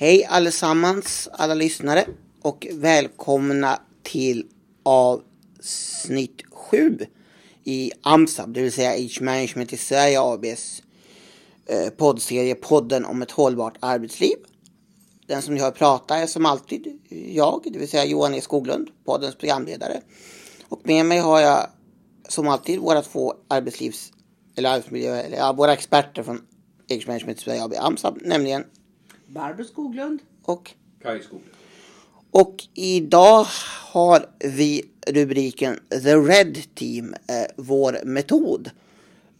Hej allesammans, alla lyssnare och välkomna till avsnitt 7 i AMSAB, det vill säga Age Management i Sverige ABs eh, poddserie Podden om ett hållbart arbetsliv. Den som ni hör prata är som alltid jag, det vill säga Johan E Skoglund, poddens programledare. Och med mig har jag som alltid våra två arbetslivs eller arbetsmiljö, eller ja, våra experter från Age Management i Sverige AB AMSAB, nämligen Barbro Skoglund. och Kaj Skoglund. Och idag har vi rubriken The Red Team, eh, vår metod.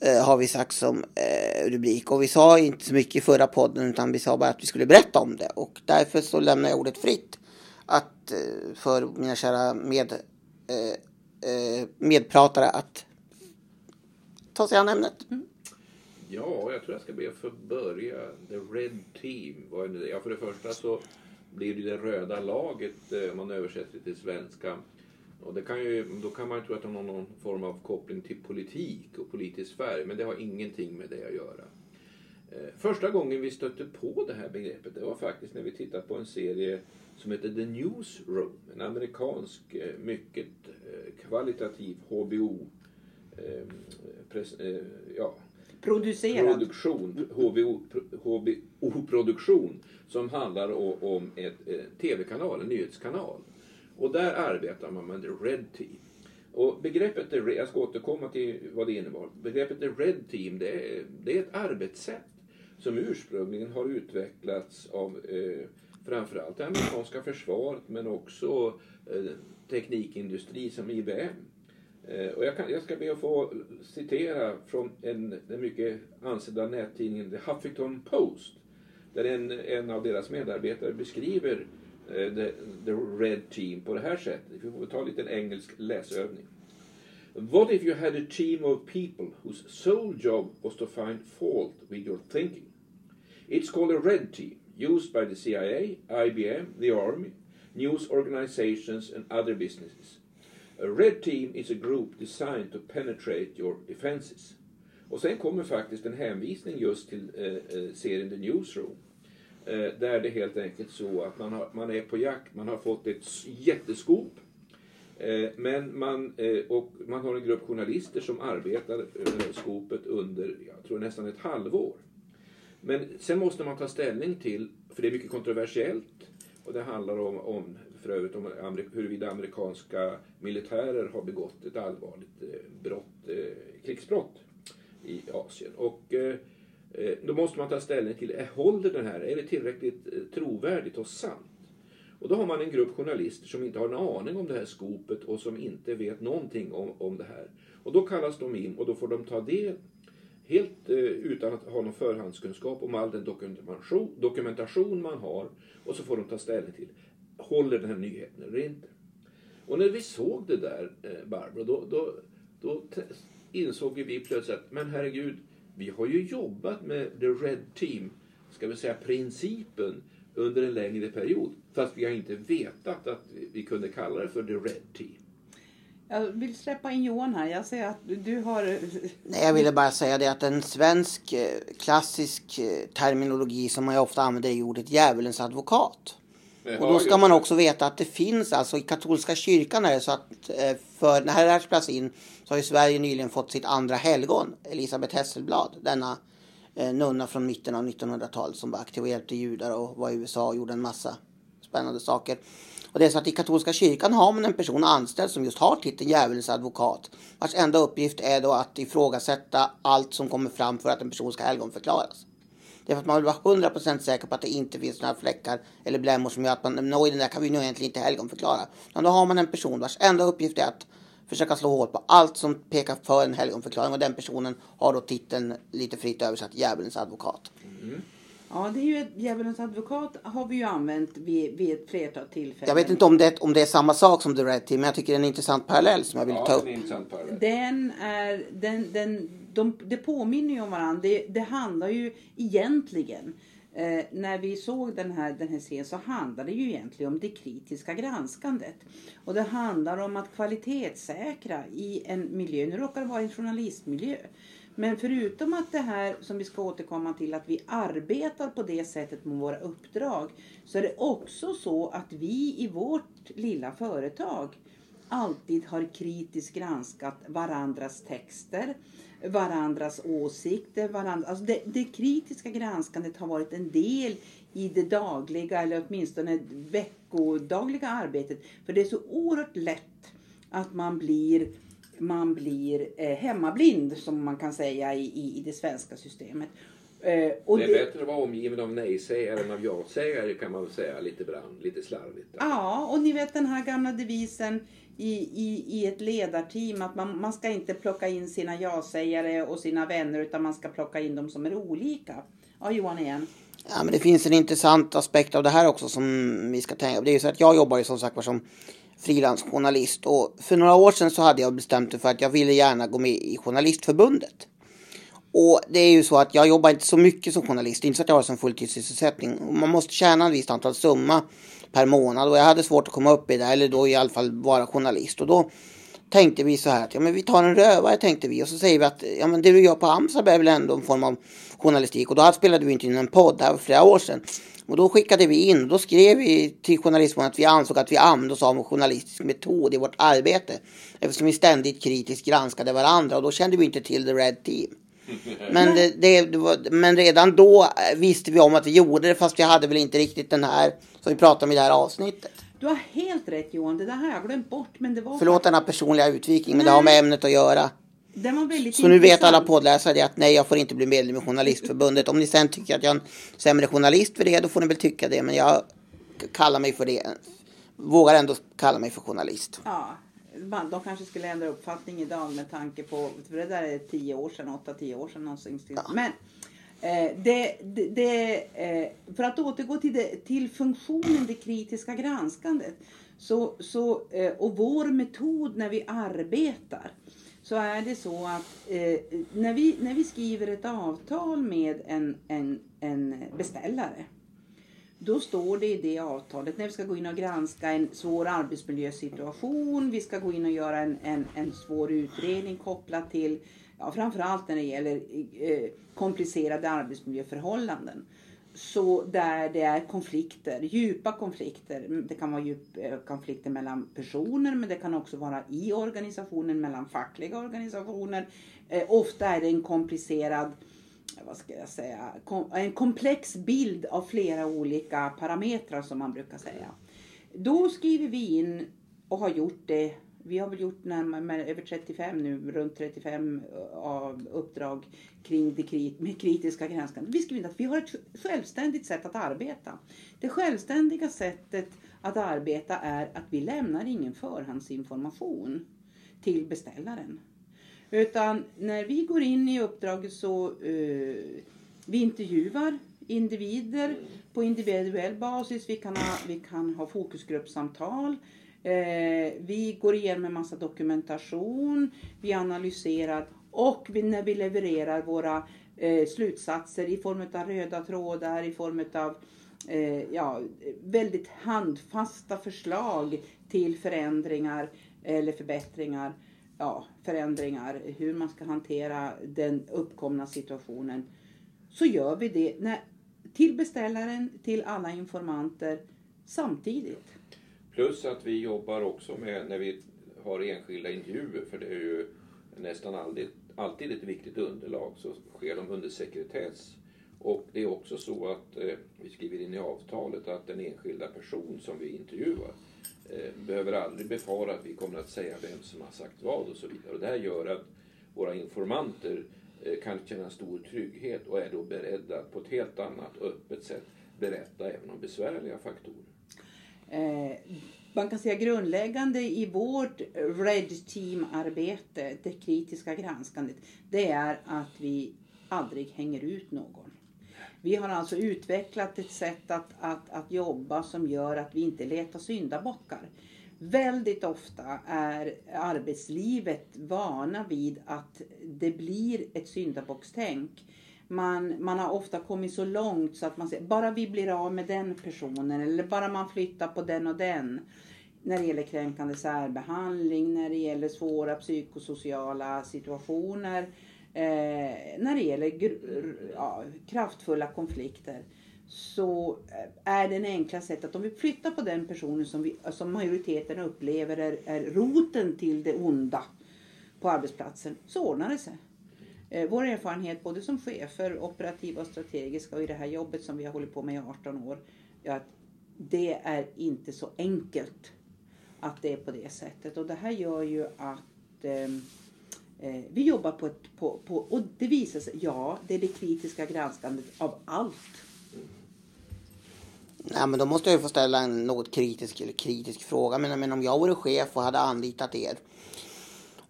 Eh, har vi sagt som eh, rubrik. Och vi sa inte så mycket i förra podden utan vi sa bara att vi skulle berätta om det. Och därför så lämnar jag ordet fritt att, eh, för mina kära med, eh, eh, medpratare att ta sig an ämnet. Ja, jag tror jag ska be att få börja. The Red Team. Vad är det? Ja, för det första så blir det det röda laget eh, om man översätter det till svenska. Och det kan ju, då kan man ju tro att det har någon form av koppling till politik och politisk färg, men det har ingenting med det att göra. Eh, första gången vi stötte på det här begreppet, det var faktiskt när vi tittade på en serie som heter The Newsroom. En amerikansk, eh, mycket kvalitativ HBO, ja, Producerat. produktion, HBO-produktion, som handlar om ett eh, tv-kanal, en nyhetskanal. Och där arbetar man med Red Team. Och begreppet, jag ska återkomma till vad det innebar. Begreppet The Red Team, det är, det är ett arbetssätt som ursprungligen har utvecklats av eh, framförallt det amerikanska försvaret men också eh, teknikindustri som IBM. Eh, och jag, kan, jag ska be att få citera från en, den mycket ansedda nättidningen The Huffington Post. Där en, en av deras medarbetare beskriver eh, the, the Red Team på det här sättet. Vi får ta en liten engelsk läsövning. What if you had a team of people whose sole job was to find fault with your thinking? It's called a red team, used by the CIA, IBM, the Army, news organizations, and other businesses. A red team is a group designed to penetrate your defenses. Och sen kommer faktiskt en hänvisning just till eh, eh, serien The Newsroom. Eh, där det helt enkelt så att man, har, man är på jakt, man har fått ett jätteskop. Eh, men man, eh, och man har en grupp journalister som arbetar eh, med det här skopet under, jag tror nästan ett halvår. Men sen måste man ta ställning till, för det är mycket kontroversiellt, och det handlar om, om för övrigt om huruvida amerikanska militärer har begått ett allvarligt eh, brott, eh, krigsbrott i Asien. Och eh, då måste man ta ställning till, håller den här, är det tillräckligt trovärdigt och sant? Och då har man en grupp journalister som inte har en aning om det här skopet och som inte vet någonting om, om det här. Och då kallas de in och då får de ta del helt eh, utan att ha någon förhandskunskap om all den dokumentation, dokumentation man har och så får de ta ställning till, håller den här nyheten eller inte? Och när vi såg det där, eh, Barbro, då, då, då insåg vi plötsligt att, men herregud, vi har ju jobbat med the red team, ska vi säga principen, under en längre period. Fast vi har inte vetat att vi kunde kalla det för the red team. Jag vill släppa in Johan här. Jag ser att du har... Nej, jag ville bara säga det att en svensk eh, klassisk eh, terminologi som man ofta använder är ordet djävulens advokat. Och då ska man också veta att det finns alltså i katolska kyrkan är det så att eh, för när det här spelas in så har ju Sverige nyligen fått sitt andra helgon, Elisabeth Hesselblad, denna eh, nunna från mitten av 1900-talet som var aktiv och hjälpte judar och var i USA och gjorde en massa spännande saker. Och det är så att i katolska kyrkan har man en person anställd som just har titeln djävulens advokat. Vars enda uppgift är då att ifrågasätta allt som kommer fram för att en person ska helgonförklaras. Det är för att man vill vara 100% säker på att det inte finns några fläckar eller blämmor som gör att man, oj den där kan vi nog egentligen inte helgonförklara. Utan då har man en person vars enda uppgift är att försöka slå hål på allt som pekar för en helgonförklaring och den personen har då titeln lite fritt översatt djävulens advokat. Ja, det är ju ett djävulens advokat har vi ju använt vid, vid ett flertal tillfällen. Jag vet inte om det, om det är samma sak som The Red Team men jag tycker det är en intressant parallell som jag vill ta Ja, upp. det är en intressant parallell. Den är, den, den, de, det påminner ju om varandra. Det, det handlar ju egentligen, eh, när vi såg den här, den här serien så handlar det ju egentligen om det kritiska granskandet. Och det handlar om att kvalitetssäkra i en miljö, nu råkar det vara en journalistmiljö, Men förutom att det här som vi ska återkomma till att vi arbetar på det sättet med våra uppdrag så är det också så att vi i vårt lilla företag alltid har kritiskt granskat varandras texter, varandras åsikter. Varandra, alltså det, det kritiska granskandet har varit en del i det dagliga eller åtminstone veckodagliga arbetet. För det är så oerhört lätt att man blir man blir eh, hemmablind som man kan säga i, i, i det svenska systemet. Eh, och det är det... bättre att vara omgiven av nej-sägare än av ja-sägare kan man väl säga lite brand, lite slarvigt. Ja, och ni vet den här gamla devisen i, i, i ett ledarteam att man, man ska inte plocka in sina ja-sägare och sina vänner utan man ska plocka in de som är olika. Ja, Johan igen. Ja, men det finns en intressant aspekt av det här också som vi ska tänka på. Det är ju så att jag jobbar ju som sagt som frilansjournalist och för några år sedan så hade jag bestämt mig för att jag ville gärna gå med i Journalistförbundet. Och det är ju så att jag jobbar inte så mycket som journalist, inte så att jag har som fulltidssysselsättning. Man måste tjäna en visst antal summa per månad och jag hade svårt att komma upp i det, eller då i alla fall vara journalist. Och då tänkte vi så här att ja, men vi tar en rövare tänkte vi och så säger vi att ja, men det du gör på AMSA är väl ändå en form av journalistik och då spelade vi inte in en podd, det här var flera år sedan. Och då skickade vi in, då skrev vi till journalistförbundet att vi ansåg att vi använde oss av en journalistisk metod i vårt arbete. Eftersom vi ständigt kritiskt granskade varandra och då kände vi inte till The Red Team. Men, det, det, det var, men redan då visste vi om att vi gjorde det fast vi hade väl inte riktigt den här som vi pratade om i det här avsnittet. Du har helt rätt Johan, det där har jag glömt bort. Men det var Förlåt denna personliga utvikning men det har med ämnet att göra. Den var väldigt så nu vet alla poddläsare att nej, jag får inte bli medlem i Journalistförbundet. Om ni sen tycker att jag är en sämre journalist för det, då får ni väl tycka det. Men jag kallar mig för det. Vågar ändå kalla mig för journalist. Ja, de kanske skulle ändra uppfattning idag med tanke på, för det där är tio år sedan, åtta, tio år sedan någonsin. Ja. Men eh, det, det, det eh, för att återgå till, det, till funktionen, det kritiska granskandet. Så, så, eh, och vår metod när vi arbetar så är det så att eh, när, vi, när vi skriver ett avtal med en, en, en beställare då står det i det avtalet när vi ska gå in och granska en svår arbetsmiljösituation, vi ska gå in och göra en, en, en svår utredning kopplat till, ja, framförallt när det gäller eh, komplicerade arbetsmiljöförhållanden så där det är konflikter, djupa konflikter. Mm, det kan vara djupa eh, konflikter mellan personer men det kan också vara i organisationen, mellan fackliga organisationer. Eh, ofta är det en komplicerad, Eh, vad ska jag säga, kom, en komplex bild av flera olika parametrar som man brukar säga. Då skriver vi in och har gjort det vi har väl gjort närmare, över 35 nu, runt 35 eh, av uppdrag kring det med kritiska granskande. Vi skriver att vi har ett självständigt sätt att arbeta. Det självständiga sättet att arbeta är att vi lämnar ingen förhandsinformation till beställaren. Utan när vi går in i uppdraget så eh, vi intervjuar individer på individuell basis. Vi kan ha, vi kan ha fokusgruppsamtal. Eh, vi går igenom en massa dokumentation, vi analyserar och vi, när vi levererar våra eh, slutsatser i form av röda trådar, i form av eh, ja, väldigt handfasta förslag till förändringar eller förbättringar, ja, förändringar, hur man ska hantera den uppkomna situationen. Så gör vi det när, till beställaren, till alla informanter samtidigt. Plus att vi jobbar också med när vi har enskilda intervjuer, för det är ju nästan alltid, alltid ett viktigt underlag, så sker de under sekretess. Och det är också så att eh, vi skriver in i avtalet att den enskilda person som vi intervjuar eh, behöver aldrig befara att vi kommer att säga vem som har sagt vad och så vidare. Och det här gör att våra informanter eh, kan känna stor trygghet och är då beredda att på ett helt annat öppet sätt berätta även om besvärliga faktorer eh, man kan säga grundläggande i vårt Red Team-arbete, det kritiska granskandet, det är att vi aldrig hänger ut någon. Vi har alltså utvecklat ett sätt att, att, att jobba som gör att vi inte letar syndabockar. Väldigt ofta är arbetslivet vana vid att det blir ett syndabockstänk man, man har ofta kommit så långt så att man säger bara vi blir av med den personen eller bara man flyttar på den och den. När det gäller kränkande särbehandling, när det gäller svåra psykosociala situationer eh, när det gäller ja, kraftfulla konflikter så eh, är det en enkla sätt att om vi flyttar på den personen som, vi, som majoriteten upplever är, är roten till det onda på arbetsplatsen så ordnar det sig. Eh, vår erfarenhet både som chefer, operativa och strategiska och i det här jobbet som vi har hållit på med i 18 år är att det är inte så enkelt att det är på det sättet. Och det här gör ju att ehm, eh, vi jobbar på ett... På, på, och det visar sig, ja, det är det kritiska granskandet av allt. Nej, men då måste jag ju få ställa en något kritisk eller kritisk fråga. Men, men om jag vore chef och hade anlitat er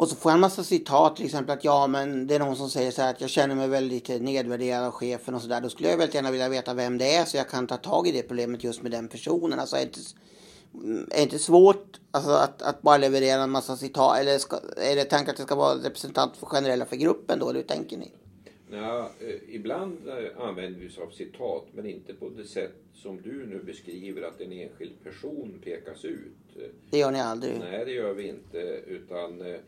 och så får jag en massa citat till exempel att ja men det är någon som säger så här att jag känner mig väldigt nedvärderad av chefen och sådär. Då skulle jag väldigt gärna vilja veta vem det är så jag kan ta tag i det problemet just med den personen. Alltså är det inte svårt alltså, att, att bara leverera en massa citat eller ska, är det tanken att det ska vara representant för generella för gruppen då eller hur tänker ni? Ja, eh, ibland eh, använder vi oss av citat men inte på det sätt som du nu beskriver att en enskild person pekas ut. Det gör ni aldrig? Nej, det gör vi inte. Utan eh,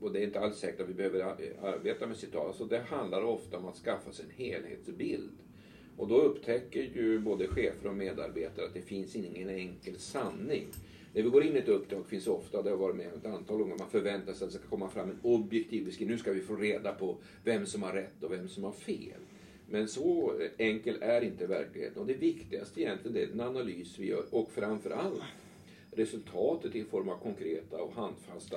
och det är inte alls säkert att vi behöver arbeta med citat. Alltså det handlar ofta om att skaffa sig en helhetsbild. Och då upptäcker ju både chefer och medarbetare att det finns ingen enkel sanning. När vi går in i ett uppdrag finns ofta, det har varit med ett antal gånger, man förväntar sig att det ska komma fram en objektiv beskrivning. Nu ska vi få reda på vem som har rätt och vem som har fel. Men så enkel är inte verkligheten. Och det viktigaste egentligen är den analys vi gör och framförallt resultatet i form av konkreta och handfasta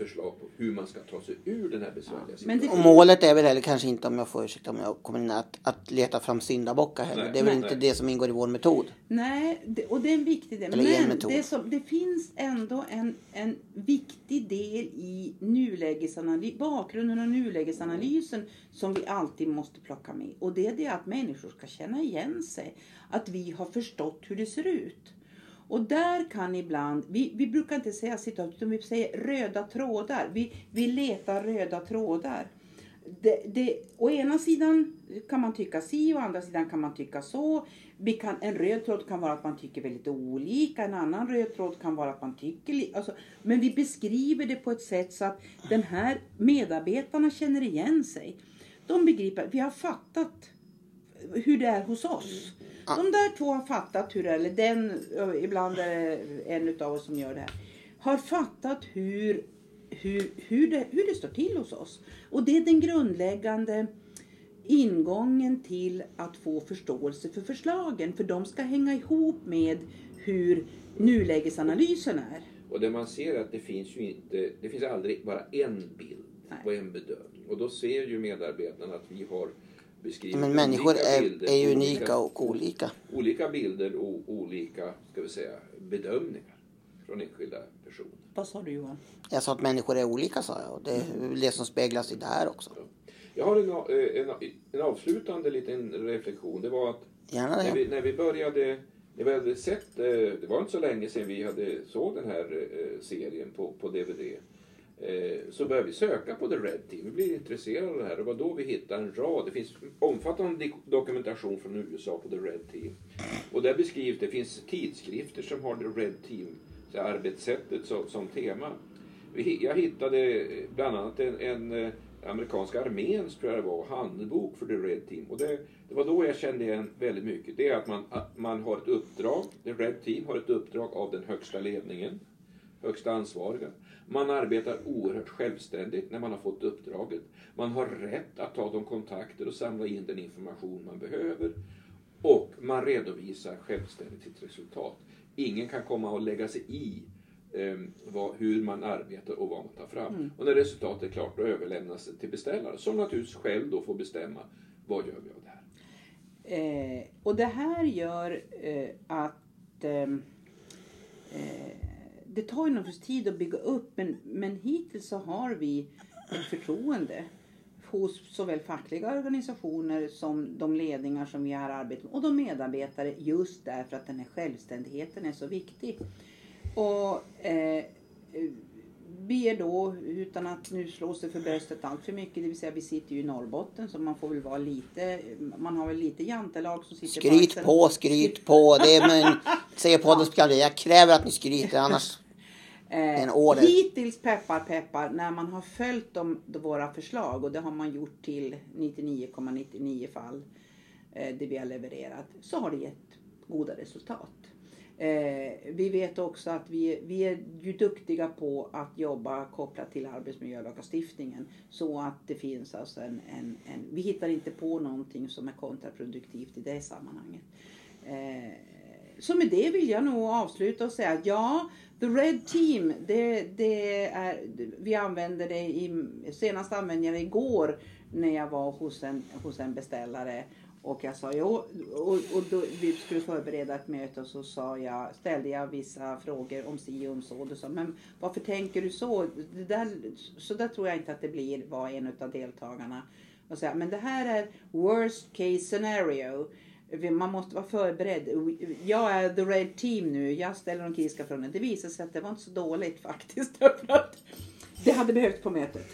förslag på hur man ska ta sig ur den här besvärliga situationen. Och målet är väl heller kanske inte, om jag får ursäkta om jag kommer in, att, att leta fram syndabockar heller. Nej, det är väl nej. inte det som ingår i vår metod. Nej, det, och det är en viktig del. Eller Men det, som, det finns ändå en, en viktig del i nulägesanalys, bakgrunden och nulägesanalysen som vi alltid måste plocka med. Och det är det att människor ska känna igen sig. Att vi har förstått hur det ser ut. Och där kan ibland, vi, vi brukar inte säga citat utan vi säger röda trådar. Vi, vi letar röda trådar. Det, det, å ena sidan kan man tycka si, å andra sidan kan man tycka så. Vi kan, en röd tråd kan vara att man tycker väldigt olika, en annan röd tråd kan vara att man tycker alltså, Men vi beskriver det på ett sätt så att den här medarbetarna känner igen sig. De begriper, vi har fattat hur det är hos oss. De där två har fattat hur det är, eller den, ibland är det en av oss som gör det här, har fattat hur, hur, hur, det, hur det står till hos oss. Och det är den grundläggande ingången till att få förståelse för förslagen. För de ska hänga ihop med hur nulägesanalysen är. Och det man ser är att det finns ju inte, det finns aldrig bara en bild Nej. och en bedömning. Och då ser ju medarbetarna att vi har beskriver Men människor är, bilder, är ju unika olika, och olika. Olika bilder och olika ska vi säga, bedömningar från enskilda personer. Vad sa du Johan? Jag sa att människor är olika sa jag och det är det som speglas i det här också. Jag har en, en, en avslutande liten reflektion. Det var att Gärna det. När, vi, när vi började när vi hade sett, eh, det var inte så länge sedan vi hade såg den här eh, serien på, på DVD. Eh, så började vi söka på The Red Team. Vi blev intresserade av det här. Det var då vi hittade en rad. Det finns omfattande dokumentation från USA på The Red Team. Och där beskrivs, det finns tidskrifter som har The Red Team, så arbetssättet som, som tema. Jag hittade eh, bland annat en, en eh, amerikanska arméns, tror jag det var, handbok för The Red Team. Och det, det, var då jag kände igen väldigt mycket. Det är att man, att man har ett uppdrag, The Red Team har ett uppdrag av den högsta ledningen, högsta ansvariga. Man arbetar oerhört självständigt när man har fått uppdraget. Man har rätt att ta de kontakter och samla in den information man behöver. Och man redovisar självständigt sitt resultat. Ingen kan komma och lägga sig i eh, vad, hur man arbetar och vad man tar fram. Mm. Och när resultatet är klart då överlämnas det till beställaren som naturligtvis själv då får bestämma vad gör vi av det här. Eh, och det här gör eh, att ehm, eh, det tar ju naturligtvis tid att bygga upp men, men hittills så har vi ett förtroende hos såväl fackliga organisationer som de ledningar som vi har arbetat med och de medarbetare just därför att den här självständigheten är så viktig. Och eh, är då, utan att nu slå sig för bröstet allt för mycket, det vill säga vi sitter ju i Norrbotten så man får väl vara lite, man har väl lite jantelag som sitter Skryt på, på skryt på. Det är men, säger poddens ja. jag kräver att ni skryter annars. en order. Hittills peppar peppar när man har följt de, våra förslag och det har man gjort till 99,99 fall eh, det vi har levererat så har det gett goda resultat. Eh, vi vet också att vi, vi är ju duktiga på att jobba kopplat till arbetsmiljölagstiftningen så att det finns alltså en, en, en, vi hittar inte på någonting som är kontraproduktivt i det sammanhanget. Eh, så med det vill jag nog avsluta och säga att ja, The Red Team, det, det är, vi använder det i, senast använde jag det igår när jag var hos en, hos en beställare och jag sa, jo, och, och då, vi skulle förbereda ett möte och så sa jag, ställde jag vissa frågor om si och om så. Du sa, men varför tänker du så? Det där, så där tror jag inte att det blir, var en av deltagarna. Och säga, men det här är worst case scenario. Man måste vara förberedd. Jag är the red team nu. Jag ställer de kritiska frågorna. Det visade sig att det var inte så dåligt faktiskt. det hade behövts på mötet.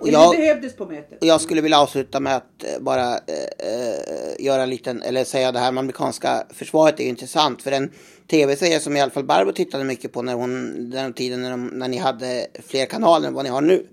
Och jag, det behövdes på mötet. Och jag skulle vilja avsluta med att eh, bara äh, göra en liten, eller säga det här med amerikanska försvaret är intressant. För en tv-serie som i alla fall Barbro tittade mycket på när hon, den tiden när, de, när ni hade fler kanaler än vad ni har nu.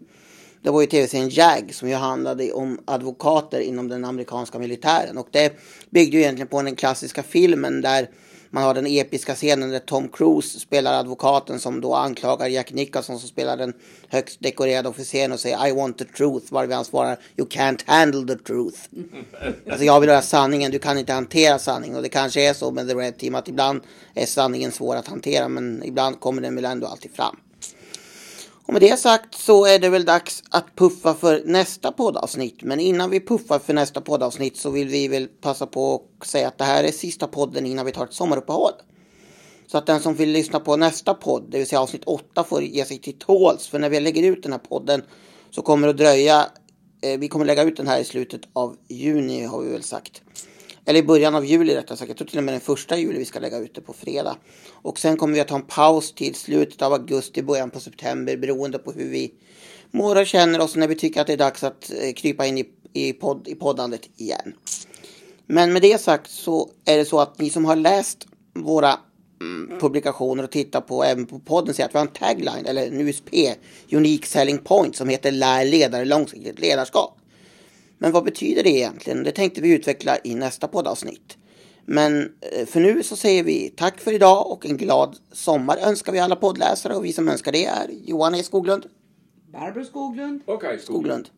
Det var ju tv-serien Jag som ju handlade om advokater inom den amerikanska militären. Och det byggde ju egentligen på den klassiska filmen där man har den episka scenen där Tom Cruise spelar advokaten som då anklagar Jack Nicholson som spelar den högst dekorerade officeren och säger I want the truth. Varvid han svarar You can't handle the truth. alltså jag vill höra sanningen, du kan inte hantera sanningen. Och det kanske är så med The Red Team att ibland är sanningen svår att hantera men ibland kommer den väl ändå alltid fram. Och med det sagt så är det väl dags att puffa för nästa poddavsnitt. Men innan vi puffar för nästa poddavsnitt så vill vi väl passa på att säga att det här är sista podden innan vi tar ett sommaruppehåll. Så att den som vill lyssna på nästa podd, det vill säga avsnitt 8, får ge sig till tåls. För när vi lägger ut den här podden så kommer det att dröja. Eh, vi kommer lägga ut den här i slutet av juni har vi väl sagt. Eller i början av juli rättare sagt. Jag tror till och med den första juli vi ska lägga ut det på fredag. Och sen kommer vi att ta en paus till slutet av augusti, början på september beroende på hur vi mår och känner oss när vi tycker att det är dags att eh, krypa in i, i, podd, i poddandet igen. Men med det sagt så är det så att ni som har läst våra mm, publikationer och tittar på även på podden ser att vi har en tagline eller en USP, Unique Selling Point, som heter Lär ledare långsiktigt ledarskap. Men vad betyder det egentligen? Det tänkte vi utveckla i nästa poddavsnitt. Men eh, för nu så säger vi tack för idag och en glad sommar önskar vi alla poddläsare och vi som önskar det är Johan E Skoglund. Barbro Skoglund. Och Kaj Skoglund. Skoglund.